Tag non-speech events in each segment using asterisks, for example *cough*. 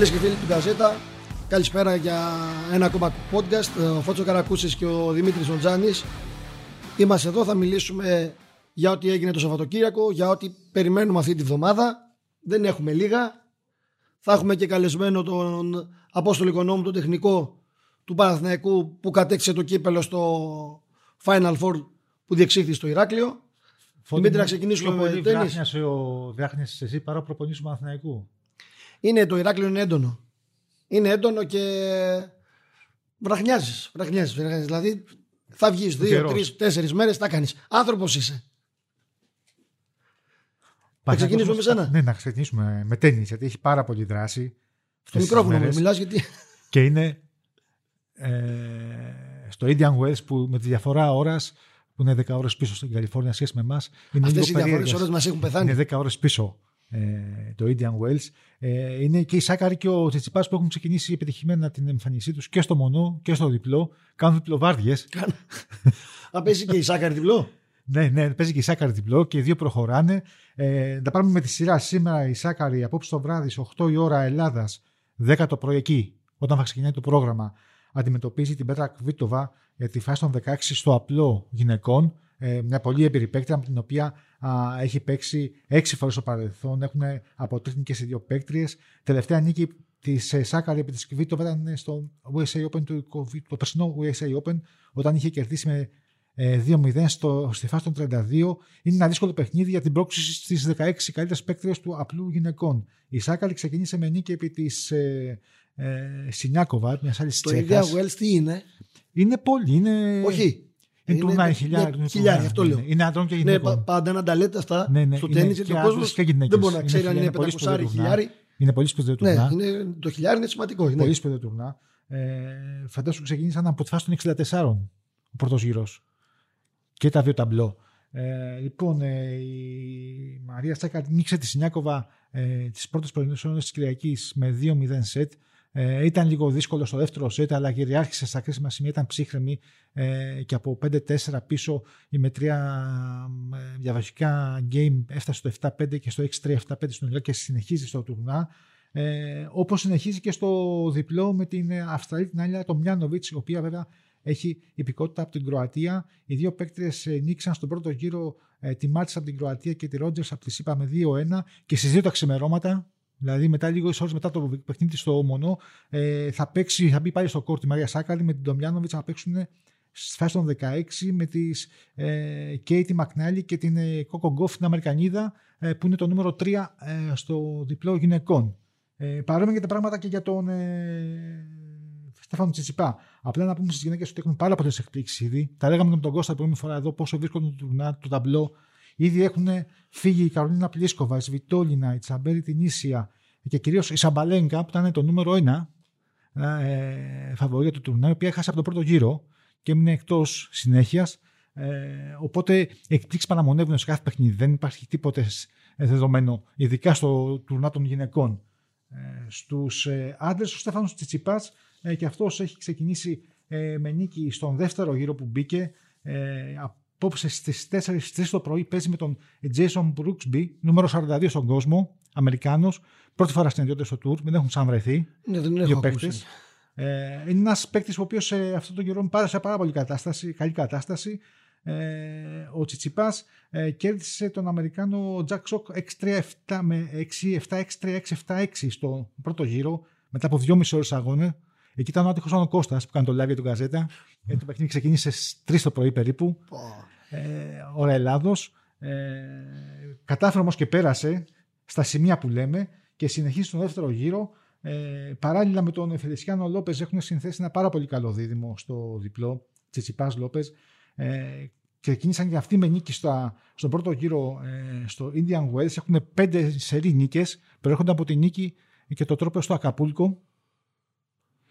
Φίλες και φίλοι του Γκαζέτα, καλησπέρα για ένα ακόμα podcast. Ο Φώτσο Καρακούσης και ο Δημήτρης Οντζάνης. Είμαστε εδώ, θα μιλήσουμε για ό,τι έγινε το Σαββατοκύριακο, για ό,τι περιμένουμε αυτή τη βδομάδα. Δεν έχουμε λίγα. Θα έχουμε και καλεσμένο τον Απόστολο Οικονόμου, τον τεχνικό του Παναθηναϊκού που κατέξε το κύπελο στο Final Four που διεξήχθη στο Ηράκλειο. Δημήτρη, να ξεκινήσουμε με τέννις. ο Διάχνης εσύ παρά προπονήσεις του Παναθηναϊκού. Είναι το Ηράκλειο είναι έντονο. Είναι έντονο και βραχνιάζεις. Βραχνιάζεις, Δηλαδή θα βγεις δύο, τρεις, τέσσερις μέρες, θα κάνεις. Άνθρωπος είσαι. Θα ξεκινήσουμε με σένα. Ναι, να ξεκινήσουμε με τέννη, γιατί έχει πάρα πολύ δράση. Στο μικρόφωνο μου μιλάς, γιατί. Και είναι ε, στο Indian Wells που με τη διαφορά ώρας που είναι 10 ώρες πίσω στην Καλιφόρνια σχέση με εμάς. Αυτές οι διαφορές ώρες μας έχουν πεθάνει. Είναι 10 ώρες πίσω ε, το Indian Wells. Ε, είναι και οι Σάκαρη και ο Τσιτσιπάς που έχουν ξεκινήσει επιτυχημένα την εμφανισή τους και στο μονό και στο διπλό. Κάνουν διπλοβάρδιες. Α, παίζει και η Σάκαρη διπλό; *laughs* Ναι, ναι, παίζει και η Σάκαρη διπλό και οι δύο προχωράνε. Ε, τα πάμε με τη σειρά σήμερα η Σάκαρη απόψε το βράδυ στις 8 η ώρα Ελλάδας, 10 το πρωί εκεί, όταν θα ξεκινάει το πρόγραμμα, αντιμετωπίζει την Πέτρα Κβίτοβα για τη φάση των 16 στο απλό γυναικών. Ε, μια πολύ εμπειρή παίκτρια με την οποία α, έχει παίξει έξι φορές στο παρελθόν. Έχουν αποτρίχει και σε δύο παίκτριες. Τελευταία νίκη της ε, Σάκαρη επί της Κβίτοβα ήταν στο USA Open, το, το περσινό USA Open, όταν είχε κερδίσει με 2-0 ε, στο, στη φάση των 32. Είναι ένα δύσκολο παιχνίδι για την πρόκληση στις 16 καλύτερες παίκτριες του απλού γυναικών. Η Σάκαρη ξεκίνησε με νίκη επί της ε, ε, Σινιάκοβα, μιας άλλης Το India Wells τι είναι; Είναι πολύ. Είναι... Όχι. Είναι τουρνά χιλιάρια. Χιλιάρια, αυτό λέω. Είναι άντρων και γυναικών. Ναι, πάντα να τα λέτε αυτά ναι, ναι, στο τέννη γιατί ο κόσμος δεν μπορεί να ξέρει αν είναι 500 χιλιάρι. Είναι πολύς σπουδαίο τουρνά. Ναι, είναι, το χιλιάρι είναι σημαντικό. Ναι. Πολύς σπουδαίο τουρνά. Ε, φαντάσου ξεκίνησαν από τη φάση των 64 ο πρώτος γύρος. Και τα δύο ταμπλό. Ε, λοιπόν, ε, η Μαρία Στάκα νίξε τη Σινιάκοβα ε, τις πρώτες προηγούμενε της Κυριακής με 2-0 σετ. Ε, ήταν λίγο δύσκολο στο δεύτερο σετ, αλλά κυριάρχησε στα κρίσιμα σημεία, ήταν ψύχρεμη ε, και από 5-4 πίσω η μετρία ε, για βασικά game έφτασε στο 7-5 και στο 6-3-7-5 στον και συνεχίζει στο τουρνά. Ε, Όπως συνεχίζει και στο διπλό με την Αυστραλή την άλλη, το Μιάνοβιτς, η οποία βέβαια έχει υπηκότητα από την Κροατία. Οι δύο παίκτρε νίξαν στον πρώτο γύρο ε, τη Μάτσα από την Κροατία και τη Ρότζερ από τη ΣΥΠΑ με 2-1 και στις δύο τα ξημερώματα Δηλαδή, μετά λίγο ώρες μετά το παιχνίδι στο Μονό, ε, θα, παίξει, θα μπει πάλι στο κόρτ η Μαρία Σάκαλη με την Ντομιάνοβιτς να παίξουν στη φάση των 16 με τη ε, Κέιτι Μακνάλη και την ε, Κόκο Γκόφ, την Αμερικανίδα, ε, που είναι το νούμερο 3 ε, στο διπλό γυναικών. Ε, Παρόμοια και τα πράγματα και για τον ε, Στέφανο Τσιτσιπά. Απλά να πούμε στις γυναίκες ότι έχουν πάρα πολλές εκπλήξεις ήδη. Τα λέγαμε και με τον Κώστα την φορά εδώ πόσο βρίσκονται το, το ταμπλό Ήδη έχουν φύγει η Καρολίνα Πλίσκοβα, η Σβιτόλινα, η Τσαμπέρι την Ίσια και κυρίως η Σαμπαλέγκα που ήταν το νούμερο ένα ε, φαβορία του τουρνά, η οποία έχασε από τον πρώτο γύρο και έμεινε εκτός συνέχειας. Ε, οπότε εκπλήξεις παραμονεύουν σε κάθε παιχνίδι. Δεν υπάρχει τίποτε δεδομένο, ειδικά στο τουρνά των γυναικών. Ε, Στους ε, άντρες, ο Στέφανος Τσιτσιπάς ε, και αυτός έχει ξεκινήσει ε, με νίκη στον δεύτερο γύρο που μπήκε. Ε, απόψε στις 4 3 το πρωί παίζει με τον Jason Brooksby, νούμερο 42 στον κόσμο, Αμερικάνος. Πρώτη φορά συναντιόνται στο tour, δεν έχουν ξαναβρεθεί. Ναι, δεν έχω παίκτες. Ε, είναι ένας παίκτης ο οποίος σε αυτόν τον καιρό είναι σε πάρα πολύ κατάσταση, καλή κατάσταση. Ε, ο Τσιτσιπάς ε, κέρδισε τον Αμερικάνο Jack Sock 6-3-7 με 6-7-6-3-6-7-6 στο πρώτο γύρο μετά από 2,5 ώρες αγώνα. Εκεί ήταν ο άτυχος ο Κώστας που κάνει το live για τον Καζέτα. Ε, το παιχνίδι ξεκίνησε στις 3 το πρωί περίπου. Ε, ώρα Ελλάδος. Ε, κατάφερε όμως και πέρασε στα σημεία που λέμε και συνεχίζει στον δεύτερο γύρο. Ε, παράλληλα με τον Φελισιάνο Λόπες έχουν συνθέσει ένα πάρα πολύ καλό δίδυμο στο διπλό. Τσιτσιπάς Λόπες. Ε, ξεκίνησαν και αυτοί με νίκη στα, στον πρώτο γύρο ε, στο Indian Wells. Έχουν πέντε σερή νίκες. Προέρχονται από τη νίκη και το τρόπο στο Ακαπούλκο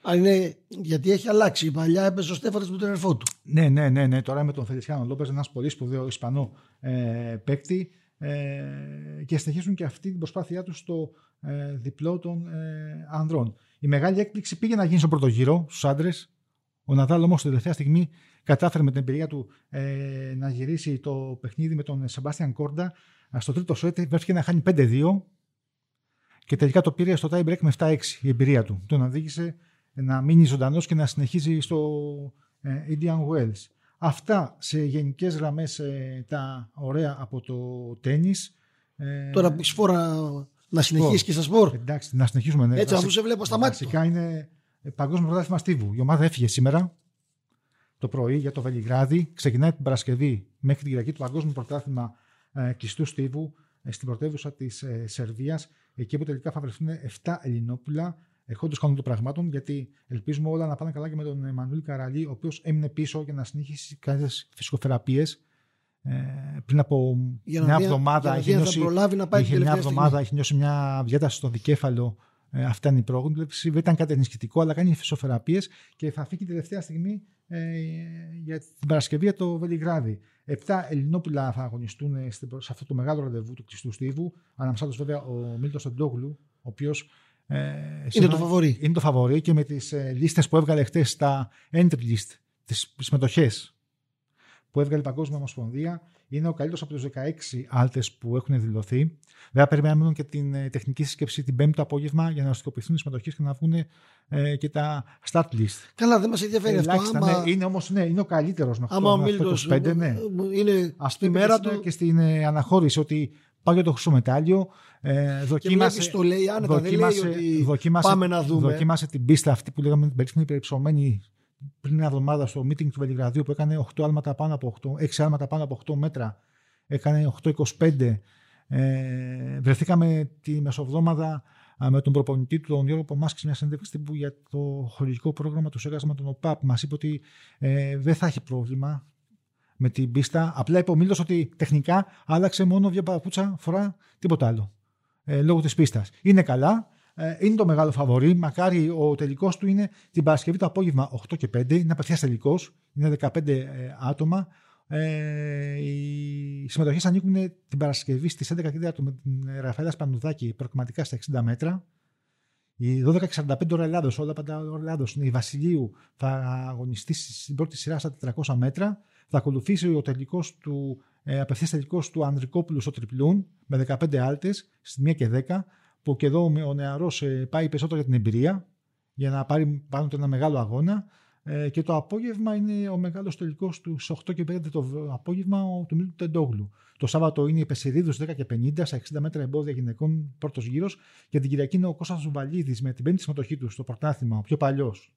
Α, είναι, γιατί έχει αλλάξει. Η παλιά έπαιζε ο Στέφανος με τον ερφό του. Ναι, ναι, ναι, ναι. Τώρα με τον Φελισιάνο Λόπες, ένας πολύ σπουδαίο Ισπανό ε, παίκτη. Ε, και συνεχίζουν και αυτή την προσπάθειά τους στο ε, διπλό των ε, ανδρών. Η μεγάλη έκπληξη πήγε να γίνει στον πρώτο γύρο στους άντρες. Ο Ναδάλ όμως την τελευταία στιγμή κατάφερε με την εμπειρία του ε, να γυρίσει το παιχνίδι με τον Σεμπάστιαν Κόρντα. Στο τρίτο σετ βρέθηκε να χάνει 5-2 και τελικά το πήρε στο tie break με 7-6 η εμπειρία του. Τον οδήγησε να μείνει ζωντανός και να συνεχίζει στο ε, Indian Wells. Αυτά σε γενικές γραμμές ε, τα ωραία από το τέννις. Ε, Τώρα που φορά να συνεχίσεις και στα σπορ. Εντάξει, να συνεχίσουμε. Ναι. Έτσι, αφού σε βλέπω στα μάτια. Βασικά είναι παγκόσμιο πρωτάθλημα στίβου. Η ομάδα έφυγε σήμερα το πρωί για το Βελιγράδι. Ξεκινάει την Παρασκευή μέχρι την Κυριακή του Παγκόσμιο Πρωτάθλημα ε, Κλειστού Στίβου ε, στην πρωτεύουσα της ε, Σερβίας. Εκεί που τελικά θα βρεθούν 7 Ελληνόπουλα εχόντω κανόνα των πραγμάτων, γιατί ελπίζουμε όλα να πάνε καλά και με τον Εμμανουήλ Καραλή, ο οποίος έμεινε πίσω για να συνεχίσει κάποιες φυσικοθεραπείες. Ε, πριν από για μια εβδομάδα έχει νιώσει, να πάει είχε μια εβδομάδα έχει νιώσει μια διάταση στο δικέφαλο ε, αυτή είναι η πρόγνωση. Δεν ήταν κάτι ενισχυτικό, αλλά κάνει φυσιοθεραπείε και θα φύγει τη τελευταία στιγμή ε, για την Παρασκευή για το Βελιγράδι. Επτά Ελληνόπουλα θα αγωνιστούν σε αυτό το μεγάλο ραντεβού του κλειστού στίβου. Ανάμεσά του, βέβαια, ο Μίλτος Αντόγλου, ο οποίος. Ε, είναι το φαβορή. Είναι το φαβορή και με τις ε, λίστες που έβγαλε χτε στα entry list, τις συμμετοχές που έβγαλε η Παγκόσμια Ομοσπονδία, είναι ο καλύτερος από τους 16 άλτες που έχουν δηλωθεί. Βέβαια, περιμένουμε και την ε, τεχνική συσκέψη την Πέμπτη το απόγευμα για να οριστικοποιηθούν οι συμμετοχές και να βγουν ε, και τα start list. Καλά, δεν μας ενδιαφέρει αυτό. Άμα... Ναι, είναι όμως ναι, είναι ο καλύτερος με αυτό. Άμα ο Μίλτος. Ναι. Είναι στη μέρα του. Και στην ε, αναχώρηση ότι πάει για το χρυσό μετάλλιο. Ε, δοκίμασε, και το λέει άνετα, δοκίμασε, δεν λέει ότι δοκίμασε, πάμε να δούμε. Δοκίμασε την πίστα αυτή που λέγαμε την περίφημη υπερυψωμένη πριν μια εβδομάδα στο meeting του Βελιγραδίου που έκανε 8 άλματα πάνω από 8, 6 άλματα πάνω από 8 μέτρα, έκανε 8-25. Ε, βρεθήκαμε τη μεσοβδόμαδα με τον προπονητή του, τον Γιώργο Πομάσκης, μια συνέντευξη τύπου για το χορηγικό πρόγραμμα του Σέγασμα τον ΟΠΑΠ. Μας είπε ότι ε, δεν θα έχει πρόβλημα με την πίστα. Απλά είπε ο Μίλος ότι τεχνικά άλλαξε μόνο δύο παπούτσα φορά τίποτα άλλο. Ε, λόγω της πίστας. Είναι καλά. Ε, είναι το μεγάλο φαβορή. Μακάρι ο τελικός του είναι την Παρασκευή το απόγευμα 8 και 5. Είναι απευθείας τελικός. Είναι 15 ε, άτομα. Ε, οι συμμετοχές ανήκουν την Παρασκευή στις 11.30 με την Ραφαέλα Σπανουδάκη προκριματικά στα 60 μέτρα. Η 12.45 ώρα Ελλάδος, όλα πάντα ώρα Ελλάδος. Η Βασιλείου θα αγωνιστεί στην πρώτη σειρά στα 400 μέτρα. Θα ακολουθήσει ο τελικός του, ε, απευθείας τελικός του Ανδρικόπουλου στο τριπλούν με 15 άλτες στις 1 και 10 που και εδώ ο νεαρός ε, πάει περισσότερο για την εμπειρία, για να πάρει πάνω του ένα μεγάλο αγώνα. Ε, και το απόγευμα είναι ο μεγάλος τελικός του 8 και 5 το απόγευμα του Μίλτου Τεντόγλου. Το Σάββατο είναι η Πεσηρίδου 10 και 50 στα 60 μέτρα εμπόδια γυναικών πρώτος γύρος. Και την Κυριακή είναι ο Κώστας Ζουβαλίδης με την πέμπτη συμμετοχή του στο πρωτάθλημα, ο πιο παλιός,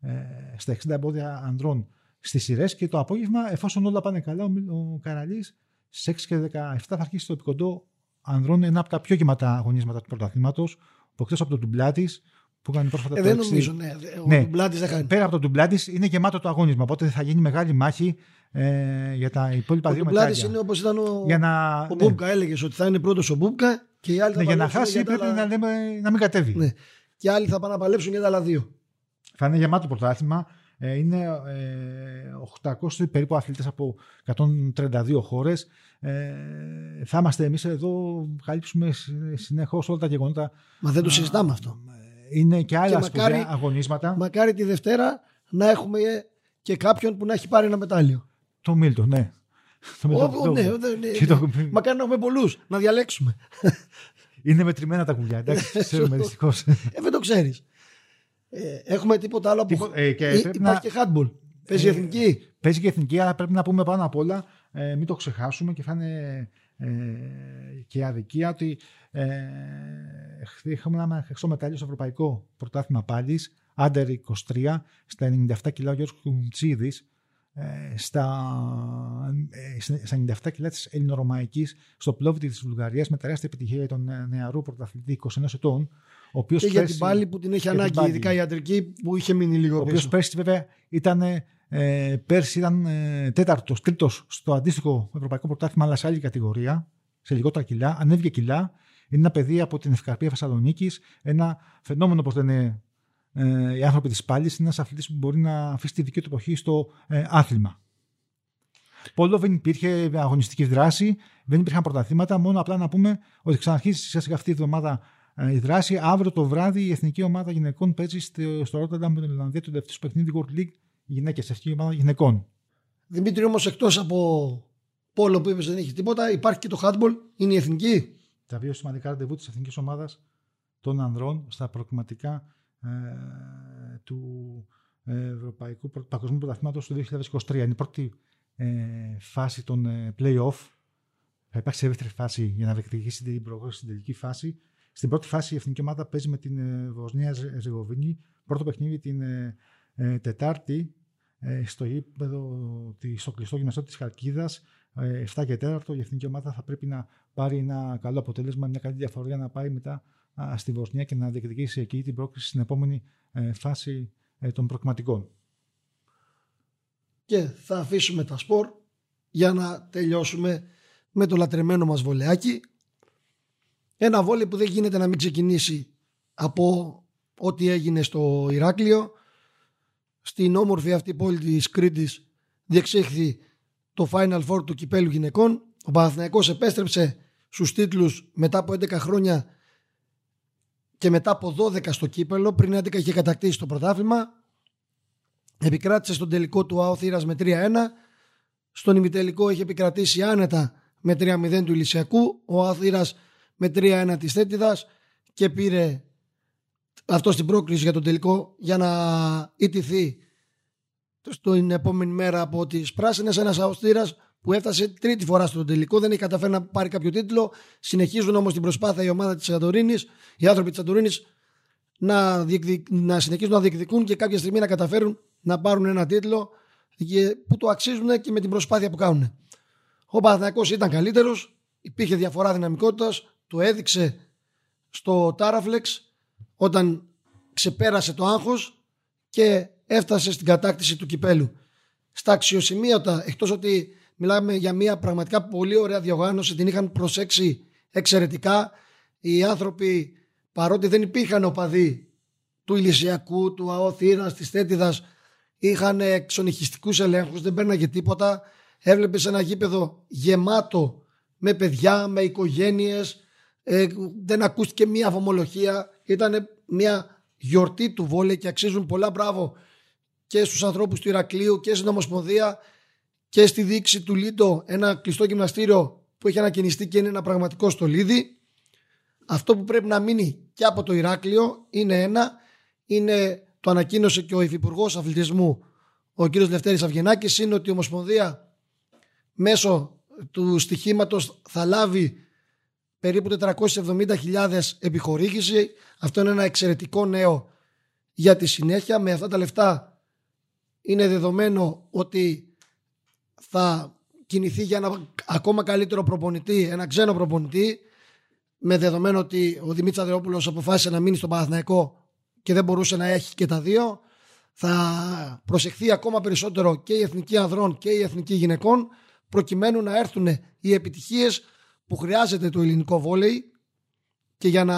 ε, στα 60 εμπόδια ανδρών στις σειρές. Και το απόγευμα, εφόσον όλα πάνε καλά, ο, ο Καραλής στις 6 και 17 θα αρχίσει το επικοντό ανδρών ένα από τα πιο γεμάτα αγωνίσματα του πρωταθλήματος. Που εκτός από το ντουμπλάτης, που έκανε πρόσφατα ε, το Δεν νομίζω, ναι. Ο ναι. Ντουμπλάτης δεν κάνει. Πέρα από το ντουμπλάτης είναι γεμάτο το αγώνισμα. Οπότε θα γίνει μεγάλη μάχη ε, για τα υπόλοιπα δύο μετάλλια. Ο ντουμπλάτη είναι όπως ήταν ο, για να, ο Μπούμπκα. Ναι. Έλεγες ότι θα είναι πρώτος ο Μπούμπκα και οι άλλοι θα ναι, Για να χάσει πρέπει άλλα... να, λέμε, να μην κατέβει. Ναι. Και άλλοι θα πάνε να παλέψουν για τα άλλα δύο. Θα είναι γεμάτο πρωτάθλημα. Ε, είναι 800 ε, περίπου αθλητές από 132 χώρες. Ε, θα είμαστε εμείς εδώ, καλύψουμε συνεχώς όλα τα γεγονότα. Μα δεν το συζητάμε αυτό. Είναι και άλλα και μακάρι, αγωνίσματα. Μακάρι τη Δευτέρα να έχουμε και κάποιον που να έχει πάρει ένα μετάλλιο. Το Μίλτο, ναι. Το Μίλτο, ναι, ναι, ναι. Το... Μακάρι να έχουμε πολλούς, να διαλέξουμε. Είναι μετρημένα τα κουβιά, εντάξει, *laughs* ξέρουμε δυστυχώς. Ε, δεν το ξέρεις. Ε, έχουμε τίποτα άλλο που. Ε, και υπάρχει να... και handball. Παίζει ε, εθνική. Παίζει και εθνική, αλλά πρέπει να πούμε πάνω απ' όλα, ε, μην το ξεχάσουμε και θα είναι ε, και αδικία ότι ε, είχαμε ένα χρυσό μετάλλιο στο Ευρωπαϊκό Πρωτάθλημα πάλι, Άντερ 23, στα 97 κιλά ο Γιώργος Κουμτσίδης, ε, στα, ε, στα 97 κιλά της Ελληνορωμαϊκής στο πλόβητη της Βουλγαρίας με τεράστια επιτυχία για τον νεαρού πρωταθλητή 21 ετών οποίος και για την πάλη που την έχει ανάγκη, ειδικά η ιατρική που είχε μείνει λίγο Ο οποίος πέρσι βέβαια ήταν, ε, πέρσι ήταν ε, τέταρτος, τρίτος στο αντίστοιχο ευρωπαϊκό πρωτάθλημα, αλλά σε άλλη κατηγορία, σε λιγότερα κιλά. Ανέβηκε κιλά. Είναι ένα παιδί από την Ευκαρπία Θεσσαλονίκης. Ένα φαινόμενο, όπως λένε ε, οι άνθρωποι της πάλης. Είναι ένας αθλητής που μπορεί να αφήσει τη δική του εποχή στο ε, άθλημα. Πόλο δεν υπήρχε αγωνιστική δράση, δεν υπήρχαν πρωταθλήματα. Μόνο απλά να πούμε ότι ξαναρχίσει σε αυτή η εβδομάδα ε, η δράση. Αύριο το βράδυ η εθνική ομάδα γυναικών παίζει στο Ρότερνταμ με την Ιρλανδία του δεύτερου παιχνίδι World League γυναίκες, εθνική ομάδα γυναικών. Δημήτρη, όμως εκτός από πόλο που είπες δεν έχει τίποτα, υπάρχει και το handball, είναι η εθνική; Τα δύο σημαντικά ραντεβού της εθνικής ομάδας των ανδρών στα προκριματικά ε, του Ευρωπαϊκού Παγκοσμίου Πρωταθλήματος του 2023. Είναι η πρώτη ε, φάση των ε, play-off. Θα υπάρξει δεύτερη φάση για να διεκδικήσει την πρόγραμμα στην τελική φάση. Στην πρώτη φάση η εθνική ομάδα παίζει με την ε, Βοσνία Ζεγοβίνη. Πρώτο παιχνίδι την ε, ε, Τετάρτη ε, στο γήπεδο, στο κλειστό γυμναστό της Χαρκίδας. 7 και 4 η εθνική ομάδα θα πρέπει να πάρει ένα καλό αποτέλεσμα, μια καλή διαφορά να πάει μετά στη Βοσνία και να διεκδικήσει εκεί την πρόκληση στην επόμενη φάση των προκριματικών. Και θα αφήσουμε τα σπορ για να τελειώσουμε με το λατρεμένο μας βολεάκι. Ένα βόλε που δεν γίνεται να μην ξεκινήσει από ό,τι έγινε στο Ηράκλειο. Στην όμορφη αυτή πόλη της Κρήτης διεξήχθη το Final Four του κυπέλου γυναικών. Ο Παναθηναϊκός επέστρεψε στους τίτλους μετά από 11 χρόνια και μετά από 12 στο κύπελο. Πριν 11 είχε κατακτήσει το πρωτάθλημα. Επικράτησε στον τελικό του ΑΟ με 3-1. Στον ημιτελικό είχε επικρατήσει άνετα με 3-0 του Ηλυσιακού. Ο ΑΟ με 3-1 της Θέτιδας και πήρε αυτό στην πρόκληση για τον τελικό για να ιτηθεί στην επόμενη μέρα από τις πράσινες. Ένας Αουστήρα που έφτασε τρίτη φορά στον τελικό, δεν έχει καταφέρει να πάρει κάποιο τίτλο. Συνεχίζουν όμως την προσπάθεια η ομάδα της Σαντορίνης, οι άνθρωποι της Σαντορίνης να, να συνεχίζουν να διεκδικούν και κάποια στιγμή να καταφέρουν να πάρουν ένα τίτλο που το αξίζουν και με την προσπάθεια που κάνουν. Ο Παναθηναϊκός ήταν καλύτερος, υπήρχε διαφορά δυναμικότητας, το έδειξε στο Τάραφλεξ όταν ξεπέρασε το άγχος και έφτασε στην κατάκτηση του κυπέλου. Στα αξιοσημείωτα, εκτός ότι μιλάμε για μια πραγματικά πολύ ωραία διοργάνωση, την είχαν προσέξει εξαιρετικά. Οι άνθρωποι, παρότι δεν υπήρχαν οπαδοί του Ηλυσιακού, του ΑΟΘΗΡΑ, της Τέτιδας, είχαν εξονυχιστικούς ελέγχους, δεν παίρναγε τίποτα. Έβλεπες ένα γήπεδο γεμάτο με παιδιά, με οικογένειες, ε, δεν ακούστηκε μία αφομολογία. Ήταν μια γιορτή του βόλε και αξίζουν πολλά μπράβο και στους ανθρώπους του Ηρακλείου και στην Ομοσπονδία και στη δείξη του Λίντο ένα κλειστό γυμναστήριο που έχει ανακοινιστεί και είναι ένα πραγματικό στολίδι. Αυτό που πρέπει να μείνει και από το Ηράκλειο είναι ένα, είναι το ανακοίνωσε και ο Υφυπουργός Αθλητισμού ο κ. Λευτέρης Αυγενάκης είναι ότι η Ομοσπονδία μέσω του στοιχήματος θα λάβει περίπου 470.000 επιχορήγηση. Αυτό είναι ένα εξαιρετικό νέο για τη συνέχεια. Με αυτά τα λεφτά είναι δεδομένο ότι θα κινηθεί για ένα ακόμα καλύτερο προπονητή, ένα ξένο προπονητή, με δεδομένο ότι ο Δημήτρης Αδριόπουλος αποφάσισε να μείνει στον Παναθηναϊκό και δεν μπορούσε να έχει και τα δύο. Θα προσεχθεί ακόμα περισσότερο και η εθνική ανδρών και η εθνική γυναικών προκειμένου να έρθουν οι επιτυχίες που χρειάζεται το ελληνικό βόλεϊ και για να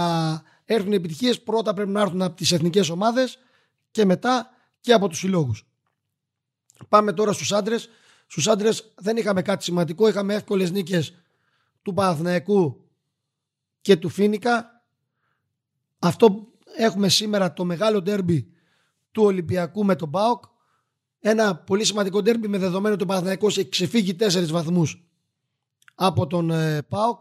έρθουν οι επιτυχίες πρώτα πρέπει να έρθουν από τις εθνικές ομάδες και μετά και από τους συλλόγους. Πάμε τώρα στους άντρες. Στους άντρες δεν είχαμε κάτι σημαντικό, είχαμε εύκολες νίκες του Παναθηναϊκού και του Φίνικα. Αυτό έχουμε σήμερα το μεγάλο ντέρμπι του Ολυμπιακού με τον ΠΑΟΚ. Ένα πολύ σημαντικό ντέρμπι με δεδομένο ότι ο Παναθηναϊκός έχει ξεφύγει τέσσερις βαθμούς από τον ε, ΠΑΟΚ.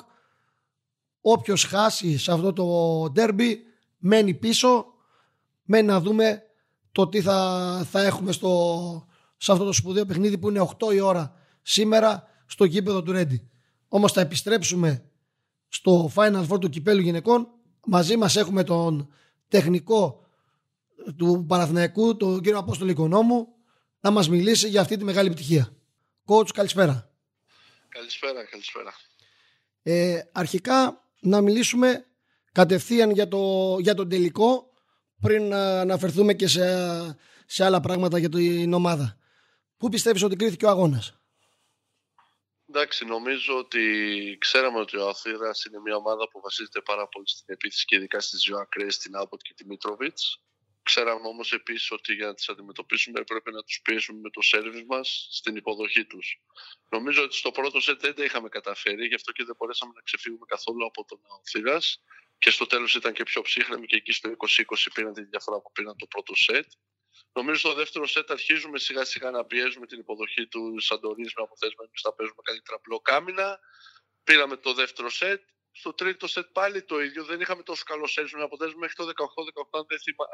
Όποιος χάσει σε αυτό το ντέρμπι μένει πίσω. Μένει να δούμε το τι θα, θα έχουμε στο, σε αυτό το σπουδαίο παιχνίδι που είναι 8 η ώρα σήμερα στο γήπεδο του Ρέντι. Όμως θα επιστρέψουμε στο Final Four του κυπέλου γυναικών. Μαζί μας έχουμε τον τεχνικό του Παναθηναϊκού, τον κύριο Απόστολη Οικονόμου, να μας μιλήσει για αυτή τη μεγάλη επιτυχία. Coach, καλησπέρα. Καλησπέρα, καλησπέρα. Ε, αρχικά να μιλήσουμε κατευθείαν για, το, για τον τελικό πριν να αναφερθούμε και σε, σε άλλα πράγματα για την ομάδα. Πού πιστεύεις ότι κρίθηκε ο αγώνας; Εντάξει, νομίζω ότι ξέραμε ότι ο Αθήρας είναι μια ομάδα που βασίζεται πάρα πολύ στην επίθεση και ειδικά στις δύο ακραίες, την Άλποτ και τη Μίτροβιτς. Ξέραμε όμως επίσης ότι για να τις αντιμετωπίσουμε έπρεπε να τους πιέσουμε με το σερβις μας στην υποδοχή τους. Νομίζω ότι στο πρώτο σετ δεν τα είχαμε καταφέρει, γι' αυτό και δεν μπορέσαμε να ξεφύγουμε καθόλου από τον Αθήρας. Και στο τέλος ήταν και πιο ψύχρεμοι και εκεί στο 20-20 πήραν τη διαφορά που πήραν το πρώτο σετ. Νομίζω στο δεύτερο σετ αρχίζουμε σιγά σιγά να πιέζουμε την υποδοχή του Σαντορίνης με αποτέλεσμα εμείς θα παίζουμε καλύτερα μπλοκ άμυνα. Πήραμε το δεύτερο σετ Στο τρίτο σετ πάλι το ίδιο. Δεν είχαμε τόσο καλό σερβις με αποτέλεσμα μέχρι το 18-18.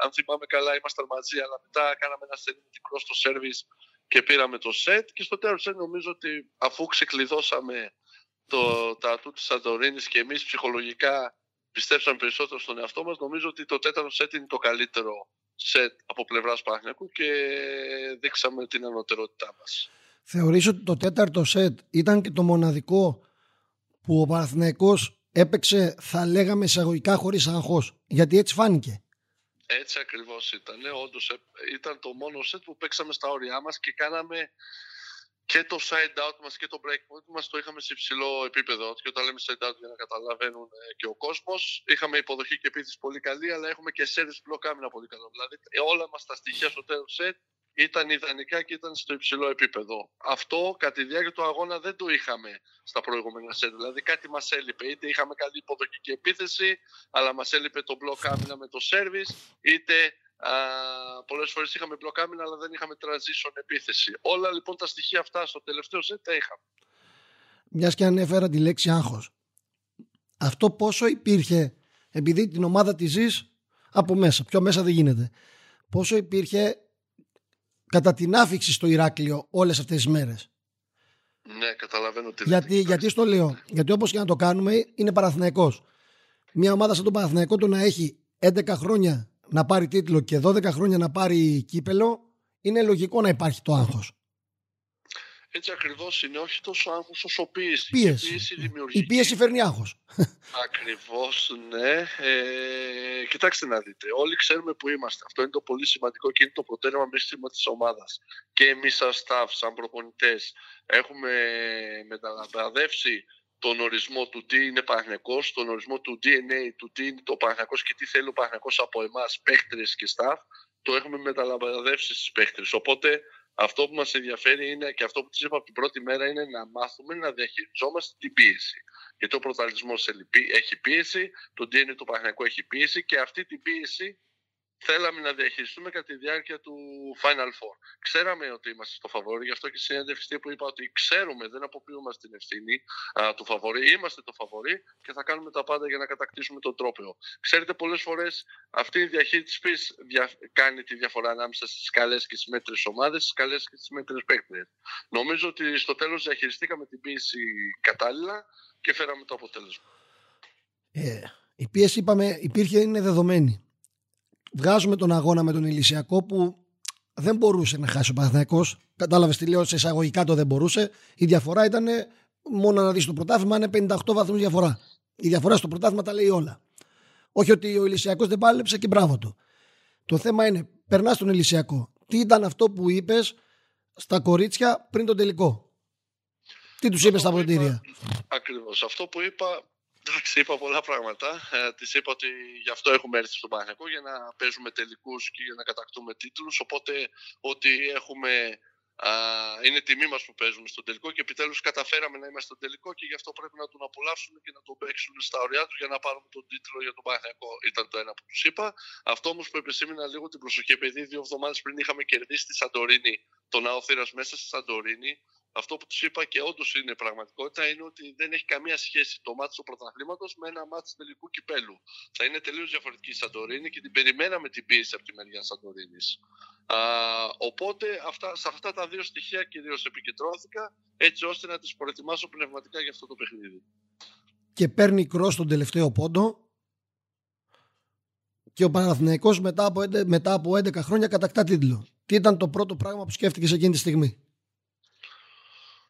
Αν, θυμάμαι καλά, ήμασταν μαζί. Αλλά μετά κάναμε ένα σερβις μικρό στο σερβις και πήραμε το σετ. Και στο τέλο σετ νομίζω ότι αφού ξεκλειδώσαμε το τατού της Σαντορίνης και εμείς ψυχολογικά πιστέψαμε περισσότερο στον εαυτό μας, νομίζω ότι το τέταρτο σετ είναι το καλύτερο σετ από πλευράς Παναγιακού και δείξαμε την ανωτερότητά μας. Θεωρείς ότι το τέταρτο σετ ήταν και το μοναδικό που ο Παναθηναϊκός έπαιξε θα λέγαμε εισαγωγικά χωρίς άγχος; Γιατί έτσι φάνηκε. Έτσι ακριβώς ήταν. Όντως ε, ήταν το μόνο σετ που παίξαμε στα όρια μας και κάναμε και το side out μας και το break point μας το είχαμε σε υψηλό επίπεδο. Και όταν λέμε side out για να καταλαβαίνουν ε, και ο κόσμος, είχαμε υποδοχή και επίθεση πολύ καλή, αλλά έχουμε και service block άμυνα πολύ καλό. Δηλαδή ε, όλα μας τα στοιχεία στο τέλος set ήταν ιδανικά και ήταν στο υψηλό επίπεδο. Αυτό κατά τη διάρκεια του αγώνα δεν το είχαμε στα προηγούμενα σετ. Δηλαδή κάτι μας έλειπε. Είτε είχαμε καλή υποδοχή και επίθεση, αλλά μας έλειπε το μπλοκ άμυνα με το service, είτε Πολλές φορές είχαμε μπλοκ άμυνα, αλλά δεν είχαμε transition επίθεση. Όλα λοιπόν τα στοιχεία αυτά στο τελευταίο σετ τα είχαμε. Μιας και ανέφερα τη λέξη άγχος. Αυτό πόσο υπήρχε, επειδή την ομάδα τη ζεις από μέσα, πιο μέσα δεν γίνεται. Πόσο υπήρχε κατά την άφηξη στο Ηράκλειο όλες αυτές τις μέρες. Ναι, καταλαβαίνω τι γιατί, γιατί στο λέω. Γιατί όπως και να το κάνουμε είναι Παραθυναϊκός. Μια ομάδα σαν τον Παραθυναϊκό το να έχει 11 χρόνια να πάρει τίτλο και 12 χρόνια να πάρει κύπελο είναι λογικό να υπάρχει το άγχος. Έτσι ακριβώς είναι, όχι τόσο άγχος όσο πίεση. Πίεση. Η πίεση, Η πίεση φέρνει άγχος. Ακριβώς, ναι. Ε, κοιτάξτε να δείτε. Όλοι ξέρουμε που είμαστε. Αυτό είναι το πολύ σημαντικό και είναι το προτέρημα μέχρι της ομάδας. Και εμείς, σαν staff, σαν προπονητές, έχουμε μεταλαμπαδεύσει τον ορισμό του τι είναι Παναγιακό, τον ορισμό του DNA, του τι είναι το Παναγιακό και τι θέλει ο Παναγιακό από εμάς, παίχτρε και staff. Το έχουμε μεταλαμπαδεύσει στις παίχτρε. Οπότε αυτό που μας ενδιαφέρει είναι και αυτό που της είπα από την πρώτη μέρα είναι να μάθουμε να διαχειριζόμαστε την πίεση. Γιατί ο πρωταλισμός έχει πίεση, το DNA του Παναγιακού έχει πίεση και αυτή την πίεση θέλαμε να διαχειριστούμε κατά τη διάρκεια του Final Four. Ξέραμε ότι είμαστε στο φαβόρι, γι' αυτό και στη συνέντευξη που είπα ότι ξέρουμε, δεν αποποιούμε την ευθύνη α, του φαβόρι, είμαστε το φαβόρι και θα κάνουμε τα πάντα για να κατακτήσουμε τον τρόπαιο. Ξέρετε, πολλές φορές αυτή η διαχείριση της δια... κάνει τη διαφορά ανάμεσα στις καλές και στις μέτρες ομάδες, στις καλές και στις μέτρες παίκτες. Νομίζω ότι στο τέλος διαχειριστήκαμε την πίεση κατάλληλα και φέραμε το αποτέλεσμα. Ε, η πίεση, είπαμε, υπήρχε, είναι δεδομένη βγάζουμε τον αγώνα με τον Ηλυσιακό που δεν μπορούσε να χάσει ο Παναθηναϊκός. Κατάλαβες τι λέω, σε εισαγωγικά το δεν μπορούσε. Η διαφορά ήταν μόνο να δεις το πρωτάθλημα είναι 58 βαθμούς διαφορά. Η διαφορά στο πρωτάθλημα τα λέει όλα. Όχι ότι ο Ηλυσιακός δεν πάλεψε και μπράβο του. Το θέμα είναι, περνάς στον Ηλυσιακό. Τι ήταν αυτό που είπες στα κορίτσια πριν τον τελικό; Τι τους είπες στα ποτήρια. Ακριβώς. Αυτό που είπα Εντάξει, είπα πολλά πράγματα. Ε, της είπα ότι γι' αυτό έχουμε έρθει στον Παναγιακό για να παίζουμε τελικούς και για να κατακτούμε τίτλους. Οπότε ότι έχουμε. Α, είναι τιμή μας που παίζουμε στον τελικό και επιτέλους καταφέραμε να είμαστε στον τελικό και γι' αυτό πρέπει να τον απολαύσουμε και να τον παίξουν στα ωριά τους για να πάρουμε τον τίτλο για τον Παναγιακό. Ήταν το ένα που τους είπα. Αυτό όμως που επισήμενα λίγο την προσοχή, επειδή δύο εβδομάδες πριν είχαμε κερδίσει τη Σαντορίνη, τον Αοθήρα μέσα στη Σαντορίνη, αυτό που τους είπα και όντως είναι πραγματικότητα είναι ότι δεν έχει καμία σχέση το μάτι του πρωταθλήματος με ένα μάτι τελικού κυπέλου. Θα είναι τελείως διαφορετική η Σαντορίνη και την περιμέναμε την πίεση από τη μεριά Σαντορίνης. Οπότε αυτά, σε αυτά τα δύο στοιχεία κυρίως επικεντρώθηκα έτσι ώστε να τις προετοιμάσω πνευματικά για αυτό το παιχνίδι. Και παίρνει κρό τον τελευταίο πόντο και ο Παναθηναϊκός μετά από, μετά από 11 χρόνια κατακτά τίτλο. Τι ήταν το πρώτο πράγμα που σκέφτηκες εκείνη τη στιγμή;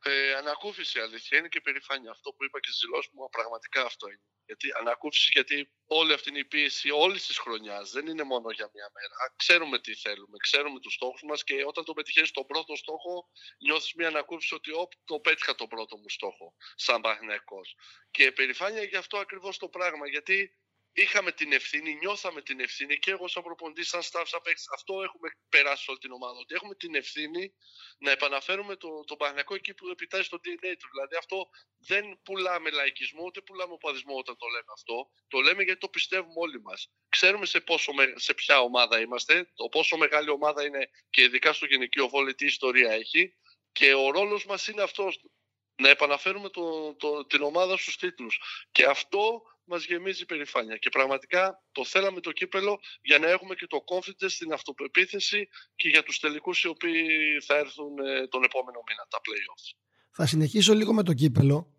Ε, ανακούφιση αλήθεια είναι και περηφάνεια. Αυτό που είπα και στις δηλώσεις μου, πραγματικά αυτό είναι. Γιατί ανακούφιση, γιατί όλη αυτή είναι η πίεση όλης της χρονιάς. Δεν είναι μόνο για μία μέρα. Ξέρουμε τι θέλουμε, ξέρουμε τους στόχους μας και όταν το πετυχαίνεις τον πρώτο στόχο, νιώθεις μία ανακούφιση ότι όπ, το πέτυχα τον πρώτο μου στόχο, σαν παχνιακός. Και περηφάνεια για αυτό ακριβώς το πράγμα. Γιατί είχαμε την ευθύνη, νιώθαμε την ευθύνη και εγώ σαν προποντή, σαν staff, σαν παίκτης, αυτό έχουμε περάσει όλη την ομάδα. Ότι έχουμε την ευθύνη να επαναφέρουμε το, το Παναγιακό εκεί που επιτάσσει στο DNA του. Δηλαδή αυτό δεν πουλάμε λαϊκισμό, ούτε πουλάμε οπαδισμό όταν το λέμε αυτό. Το λέμε γιατί το πιστεύουμε όλοι μας. Ξέρουμε σε, πόσο, σε ποια ομάδα είμαστε, το πόσο μεγάλη ομάδα είναι και ειδικά στο γενικείο βόλιο τι ιστορία έχει. Και ο ρόλος μας είναι αυτός να επαναφέρουμε το, το, την ομάδα στους τίτλους. Και αυτό μας γεμίζει περηφάνεια. Και πραγματικά το θέλαμε το κύπελο για να έχουμε και το confidence στην αυτοπεποίθηση και για τους τελικούς οι οποίοι θα έρθουν ε, τον επόμενο μήνα, τα playoffs. Θα συνεχίσω λίγο με το κύπελο,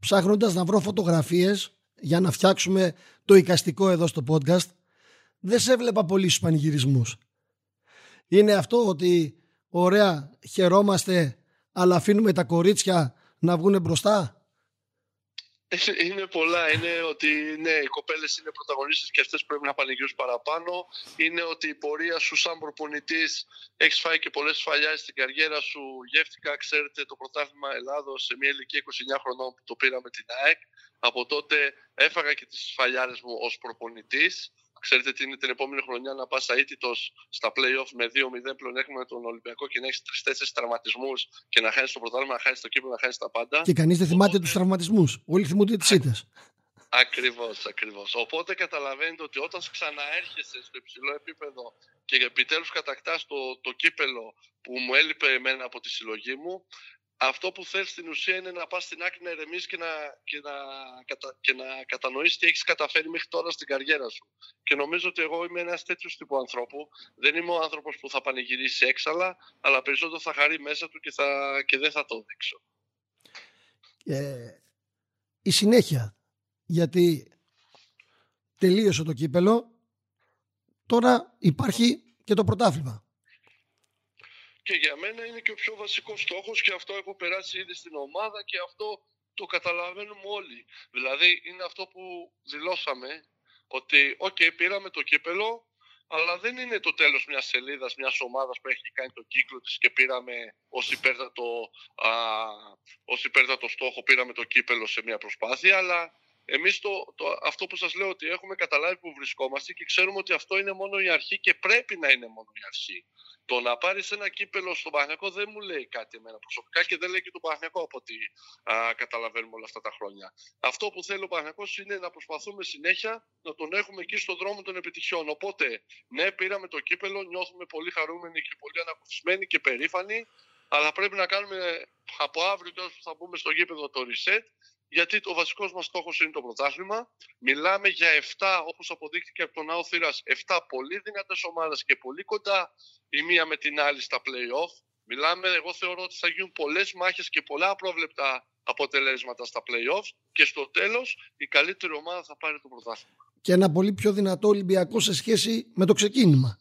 ψάχνοντας να βρω φωτογραφίες για να φτιάξουμε το οικαστικό εδώ στο podcast. Δεν σε έβλεπα πολύ στους πανηγυρισμούς. Είναι αυτό ότι ωραία χαιρόμαστε αλλά αφήνουμε τα κορίτσια να βγουν μπροστά; Είναι πολλά. Είναι ότι ναι, οι κοπέλες είναι πρωταγωνίστες και αυτές πρέπει να πανηγυρίσουν παραπάνω. Είναι ότι η πορεία σου, σαν προπονητής, έχεις φάει και πολλές σφαλιάδε στην καριέρα σου. Γεύτηκα, ξέρετε, το πρωτάθλημα Ελλάδος σε μια ηλικία 29 χρονών που το πήραμε την ΑΕΚ. Από τότε έφαγα και τις σφαλιάδε μου ως προπονητής. Ξέρετε τι είναι την επόμενη χρονιά να πας αίτητος στα playoff με 2-0 πλεονέκτημα τον Ολυμπιακό και να έχεις τρει-τέσσερι τραυματισμούς και να χάσεις το πρωτάθλημα, να χάσεις το κύπελο, να χάσεις τα πάντα. Και κανείς δεν θυμάται τους τραυματισμούς. Όλοι θυμούνται τις ήττες. Ακριβώς, ακριβώς. Οπότε καταλαβαίνετε ότι όταν ξαναέρχεσαι στο υψηλό επίπεδο και επιτέλους κατακτάς το, το κύπελο που μου έλειπε εμένα από τη συλλογή μου, αυτό που θέλει στην ουσία είναι να πας στην άκρη να ηρεμείς και να, και να, κατα, και να κατανοήσεις τι έχεις καταφέρει μέχρι τώρα στην καριέρα σου. Και νομίζω ότι εγώ είμαι ένας τέτοιος τύπου ανθρώπου. Δεν είμαι ο άνθρωπος που θα πανηγυρίσει έξαλα, αλλά περισσότερο θα χαρεί μέσα του και, θα, και δεν θα το δείξω. Ε, η συνέχεια, γιατί τελείωσε το κύπελο, τώρα υπάρχει και το πρωτάθλημα και για μένα είναι και ο πιο βασικός στόχος και αυτό έχω περάσει ήδη στην ομάδα και αυτό το καταλαβαίνουμε όλοι. Δηλαδή είναι αυτό που δηλώσαμε ότι OK okay, πήραμε το κύπελλο αλλά δεν είναι το τέλος μιας σελίδας, μιας ομάδας που έχει κάνει το κύκλο της και πήραμε ως υπέρτατο, α, ως υπέρτατο στόχο πήραμε το κύπελλο σε μια προσπάθεια αλλά εμείς το, το, αυτό που σας λέω ότι έχουμε καταλάβει που βρισκόμαστε και ξέρουμε ότι αυτό είναι μόνο η αρχή και πρέπει να είναι μόνο η αρχή. Το να πάρεις ένα κύπελλο στον Παναθηναϊκό δεν μου λέει κάτι εμένα προσωπικά και δεν λέει και τον Παναθηναϊκό από ό,τι καταλαβαίνουμε όλα αυτά τα χρόνια. Αυτό που θέλει ο Παναγιακό είναι να προσπαθούμε συνέχεια να τον έχουμε εκεί στον δρόμο των επιτυχιών. Οπότε, ναι, πήραμε το κύπελο, νιώθουμε πολύ χαρούμενοι και πολύ ανακουφισμένοι και περήφανοι, αλλά πρέπει να κάνουμε από αύριο τέλο που θα μπούμε στο γήπεδο το reset γιατί το βασικός μας στόχος είναι το πρωτάθλημα. Μιλάμε για 7, όπως αποδείχθηκε από τον Ναό Θήρας, 7 πολύ δυνατές ομάδες και πολύ κοντά η μία με την άλλη στα playoff. Μιλάμε, εγώ θεωρώ ότι θα γίνουν πολλές μάχες και πολλά απρόβλεπτα αποτελέσματα στα playoffs και στο τέλος η καλύτερη ομάδα θα πάρει το πρωτάθλημα. Και ένα πολύ πιο δυνατό Ολυμπιακό σε σχέση με το ξεκίνημα.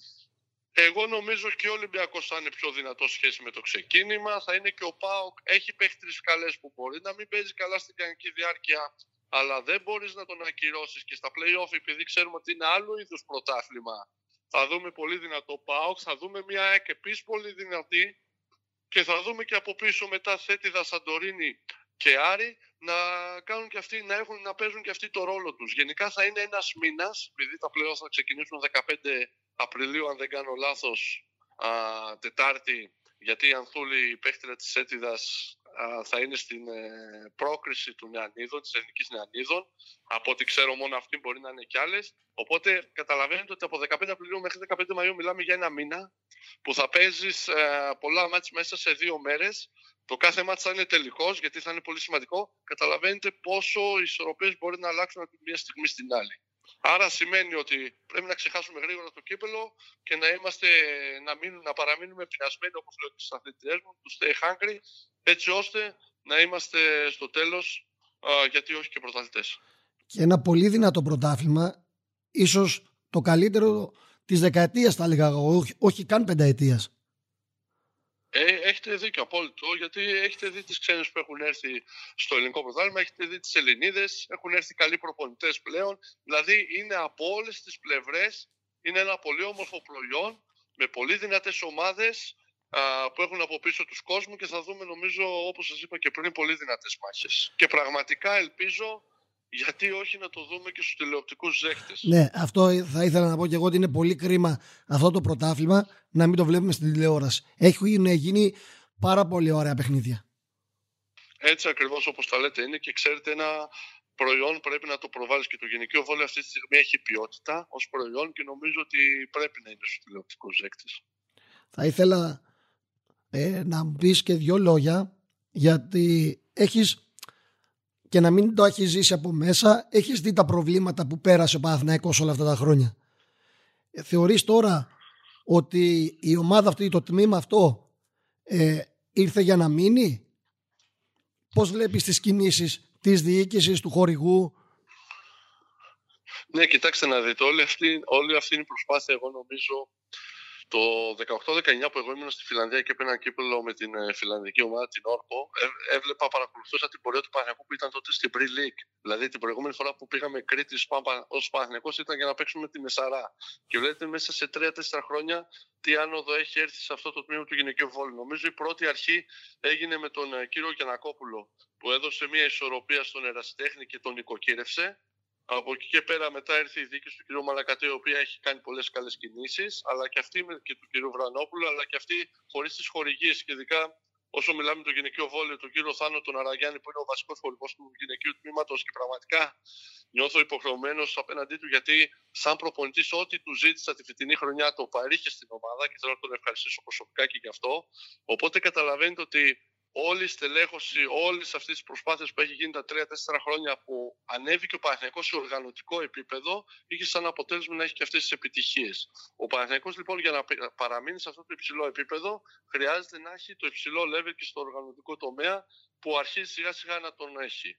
Εγώ νομίζω και ο Ολυμπιακός θα είναι πιο δυνατό σχέση με το ξεκίνημα. Θα είναι και ο Πάοκ. Έχει παίχει τρει καλές που μπορεί να μην παίζει καλά στην κανονική διάρκεια, αλλά δεν μπορείς να τον ακυρώσεις και στα playoff, επειδή ξέρουμε ότι είναι άλλο είδους πρωτάθλημα. Θα δούμε πολύ δυνατό Πάοκ, θα δούμε μια ΑΕΚ επίσης πολύ δυνατή και θα δούμε και από πίσω μετά Θέτιδα Σαντορίνη και Άρη να κάνουν και αυτοί, να, έχουν, να παίζουν και αυτοί το ρόλο τους. Γενικά θα είναι ένας μήνας, επειδή τα πλέον θα ξεκινήσουν 15 Απριλίου, αν δεν κάνω λάθος, α, Τετάρτη, γιατί η Ανθούλη, η παίχτηρα της Έτιδας, θα είναι στην ε, πρόκριση του Νεανίδων, της Εθνικής Νεανίδων. Από ό,τι ξέρω μόνο αυτή μπορεί να είναι κι άλλες. Οπότε καταλαβαίνετε ότι από 15 Απριλίου μέχρι 15 Μαΐου μιλάμε για ένα μήνα που θα παίζεις ε, πολλά μάτς μέσα σε δύο μέρες. Το κάθε μάτς θα είναι τελικός γιατί θα είναι πολύ σημαντικό. Καταλαβαίνετε πόσο οι ισορροπίες μπορεί να αλλάξουν από μια στιγμή στην άλλη. Άρα σημαίνει ότι πρέπει να ξεχάσουμε γρήγορα το κύπελο και να, είμαστε, να, μείνουν, να παραμείνουμε πεινασμένοι όπως λέω τις αθλητές μου, τους stay hungry, έτσι ώστε να είμαστε στο τέλος, γιατί όχι και πρωταθλητές. Και ένα πολύ δυνατό πρωτάθλημα, ίσως το καλύτερο της δεκαετίας θα έλεγα όχι, όχι καν πενταετίας. Ε, έχετε δίκιο απόλυτο, γιατί έχετε δει τις ξένες που έχουν έρθει στο ελληνικό πρωτάθλημα, έχετε δει τις Ελληνίδες, έχουν έρθει καλοί προπονητές πλέον. Δηλαδή είναι από όλες τις πλευρές, είναι ένα πολύ όμορφο προϊόν με πολύ δυνατές ομάδες που έχουν από πίσω τους κόσμου και θα δούμε νομίζω όπως σας είπα και πριν πολύ δυνατές μάχες. Και πραγματικά ελπίζω γιατί όχι να το δούμε και στους τηλεοπτικούς ζέχτες. Ναι, αυτό θα ήθελα να πω και εγώ ότι είναι πολύ κρίμα αυτό το πρωτάθλημα να μην το βλέπουμε στην τηλεόραση. Έχουν γίνει πάρα πολύ ωραία παιχνίδια. Έτσι ακριβώς όπως τα λέτε είναι και ξέρετε ένα προϊόν πρέπει να το προβάλλεις και το γενικό βόλιο αυτή τη στιγμή έχει ποιότητα ως προϊόν και νομίζω ότι πρέπει να είναι στους τηλεοπτικούς ζέκτες. Θα ήθελα ε, να μου πεις και δύο λόγια γιατί έχεις και να μην το έχεις ζήσει από μέσα, έχεις δει τα προβλήματα που πέρασε ο Παναθηναϊκός όλα αυτά τα χρόνια. Ε, θεωρείς τώρα ότι η ομάδα αυτή, το τμήμα αυτό ε, ήρθε για να μείνει; Πώς βλέπεις τις κινήσεις της διοίκησης, του χορηγού; Ναι, κοιτάξτε να δείτε, όλη αυτή, όλη αυτή είναι η προσπάθεια, εγώ νομίζω, το 18-19 που εγώ ήμουν στη Φιλανδία και έπαιρνα κύπελο με την ε, φιλανδική ομάδα, την Όρκο, ε, έβλεπα, παρακολουθούσα την πορεία του Παναγιακού που ήταν τότε στην Pre-League. Δηλαδή την προηγούμενη φορά που πήγαμε Κρήτη ως Παναγιακό ήταν για να παίξουμε τη Μεσαρά. Και βλέπετε μέσα σε 3-4 χρόνια τι άνοδο έχει έρθει σε αυτό το τμήμα του γυναικείου βόλου. Νομίζω η πρώτη αρχή έγινε με τον ε, κύριο Γιανακόπουλο που έδωσε μια ισορροπία στον ερασιτέχνη και τον οικοκύρευσε από εκεί και πέρα μετά ήρθε η δίκη του κ. Μαλακατέ, η οποία έχει κάνει πολλές καλές κινήσεις, αλλά και αυτή και του κ. Βρανόπουλου, αλλά και αυτή χωρίς τις χορηγίες και ειδικά όσο μιλάμε με το γυναικείο βόλιο, τον κύριο Θάνο τον Αραγιάννη, που είναι ο βασικός χορηγός του γυναικείου τμήματος και πραγματικά νιώθω υποχρεωμένος απέναντί του, γιατί σαν προπονητής, ό,τι του ζήτησα τη φετινή χρονιά το παρήχε στην ομάδα και θέλω να τον ευχαριστήσω προσωπικά και γι' αυτό. Οπότε καταλαβαίνετε ότι όλη η στελέχωση όλη αυτή τη προσπάθεια που έχει γίνει τα 3-4 χρόνια που ανέβηκε ο Παναθηναϊκός σε οργανωτικό επίπεδο, είχε σαν αποτέλεσμα να έχει και αυτές τις επιτυχίες. Ο Παναθηναϊκός λοιπόν για να παραμείνει σε αυτό το υψηλό επίπεδο, χρειάζεται να έχει το υψηλό level και στο οργανωτικό τομέα που αρχίζει σιγά σιγά να τον έχει.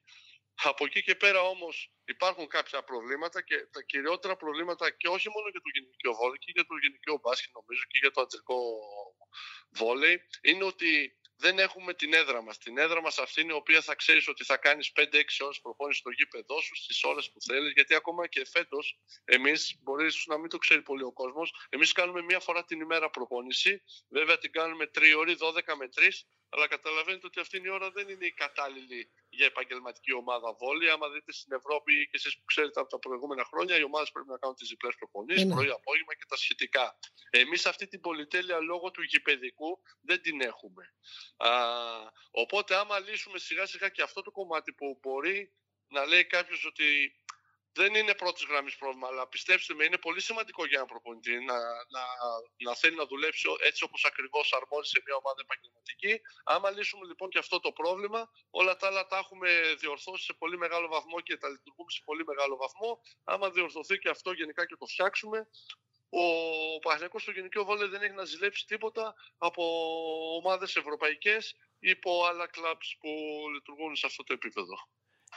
Από εκεί και πέρα όμως υπάρχουν κάποια προβλήματα και τα κυριότερα προβλήματα και όχι μόνο για το γενικό βόλεϊ και για το γενικό μπάσκετ νομίζω και για το αντρικό βόλεϊ είναι ότι δεν έχουμε την έδρα μας. Την έδρα μας αυτή είναι η οποία θα ξέρεις ότι θα κάνεις 5-6 ώρες προπόνηση στο γήπεδό σου στις ώρες που θέλεις. Γιατί ακόμα και φέτος, εμείς, μπορείς να μην το ξέρει πολύ ο κόσμος, εμείς κάνουμε μία φορά την ημέρα προπόνηση. Βέβαια την κάνουμε 3 ώρες, 12 με 3, αλλά καταλαβαίνετε ότι αυτή η ώρα δεν είναι η κατάλληλη για επαγγελματική ομάδα βόλη. Άμα δείτε στην Ευρώπη και εσείς που ξέρετε από τα προηγούμενα χρόνια, οι ομάδες πρέπει να κάνουν τις διπλές προπονήσεις, πρωί, απόγευμα και τα σχετικά. Εμείς αυτή την πολυτέλεια λόγω του γηπαιδικού δεν την έχουμε. Α, οπότε, άμα λύσουμε σιγά σιγά και αυτό το κομμάτι που μπορεί να λέει κάποιος ότι δεν είναι πρώτης γραμμής πρόβλημα, αλλά πιστέψτε με, είναι πολύ σημαντικό για έναν προπονητή να, να, να θέλει να δουλέψει έτσι όπως ακριβώς αρμόζει σε μια ομάδα επαγγελματική. Άμα λύσουμε λοιπόν και αυτό το πρόβλημα, όλα τα άλλα τα έχουμε διορθώσει σε πολύ μεγάλο βαθμό και τα λειτουργούμε σε πολύ μεγάλο βαθμό. Άμα διορθωθεί και αυτό γενικά και το φτιάξουμε, ο Παναγενικό στο γενικό βόλιο δεν έχει να ζηλέψει τίποτα από ομάδες ευρωπαϊκές ή από άλλα κλαμπ που λειτουργούν σε αυτό το επίπεδο.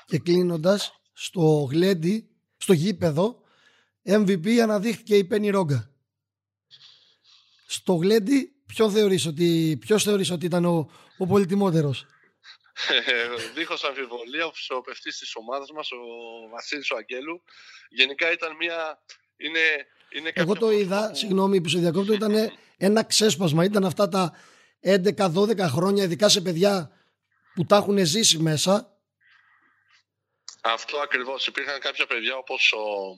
Και κλείνοντας, στο γλέντι, στο γήπεδο, MVP αναδείχθηκε η Πένι Ρόγκα. Στο γλέντι, ποιο θεωρείς ότι, ποιος θεωρείς ότι ήταν ο, ο πολυτιμότερος; Δίχως αμφιβολία, ο φυσιοπευτής της ομάδας μας, ο Βασίλης ο Αγγέλου. Γενικά ήταν μια... Είναι, είναι Εγώ το είδα, που... συγγνώμη που σε διακόπτω, ήταν ένα ξέσπασμα. Ήταν αυτά τα 11-12 χρόνια, ειδικά σε παιδιά που τα έχουν ζήσει μέσα αυτό ακριβώς. Υπήρχαν κάποια παιδιά όπως ο,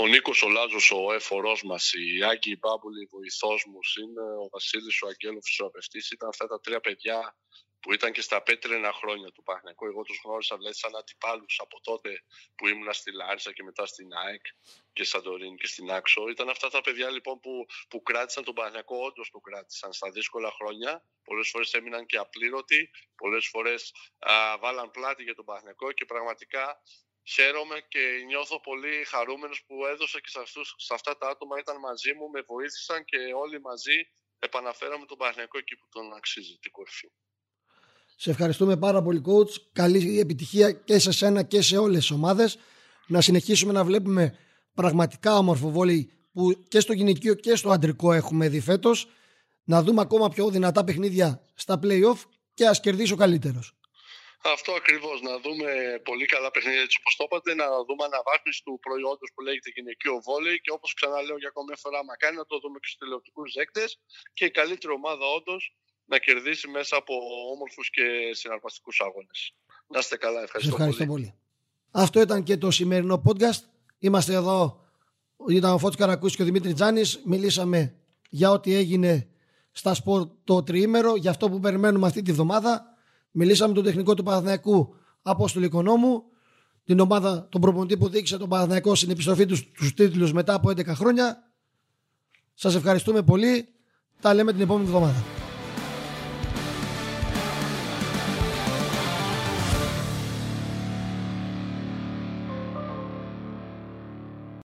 ο Νίκος ο Λάζος, ο εφορός μας, η Άγκη Μπάμπουλη, η βοηθός μου, είναι ο Βασίλης ο Αγγέλος, ο Ήταν αυτά τα τρία παιδιά που ήταν και στα πέτρινα χρόνια του Παναγιακού. Εγώ τους γνώρισα δηλαδή σαν αντιπάλους από τότε που ήμουνα στη Λάρισα και μετά στην ΑΕΚ και Σαντορίνη και στην Άξο. Ήταν αυτά τα παιδιά λοιπόν που, που κράτησαν τον Παναγιακό, όντως το κράτησαν στα δύσκολα χρόνια. Πολλές φορές έμειναν και απλήρωτοι, πολλές φορές α, βάλαν πλάτη για τον Παναγιακό και πραγματικά χαίρομαι και νιώθω πολύ χαρούμενος που έδωσα και σε, αυτούς, σε αυτά τα άτομα ήταν μαζί μου, με βοήθησαν και όλοι μαζί επαναφέραμε τον Παναγιακό εκεί που τον αξίζει, την κορυφή. Σε ευχαριστούμε πάρα πολύ coach. Καλή επιτυχία και σε σένα και σε όλες τις ομάδες. Να συνεχίσουμε να βλέπουμε πραγματικά όμορφο βόλεϊ που και στο γυναικείο και στο αντρικό έχουμε δει φέτος. Να δούμε ακόμα πιο δυνατά παιχνίδια στα play-off και ας κερδίσει ο καλύτερος. Αυτό ακριβώς. Να δούμε πολύ καλά παιχνίδια έτσι όπως το είπατε, να δούμε αναβάθμιση του προϊόντος που λέγεται γυναικείο βόλεϊ και όπως ξαναλέω για ακόμη μια φορά, μακάρι να το δούμε και στους τηλεοπτικούς δέκτες και η καλύτερη ομάδα όντως να κερδίσει μέσα από όμορφους και συναρπαστικούς αγώνες. Να είστε καλά, ευχαριστώ, ευχαριστώ πολύ. Αυτό ήταν και το σημερινό podcast. Είμαστε εδώ, ήταν ο Φώτης Καρακούς και ο Δημήτρης Τζάνης. Μιλήσαμε για ό,τι έγινε στα σπορ το τριήμερο, για αυτό που περιμένουμε αυτή τη βδομάδα. Μιλήσαμε με τον τεχνικό του Παναθηναϊκού Απόστολη Οικονόμου, την ομάδα, τον προπονητή που δείξε τον Παναθηναϊκό στην επιστροφή τους στους τίτλους μετά από 11 χρόνια. Σας ευχαριστούμε πολύ. Τα λέμε την επόμενη εβδομάδα.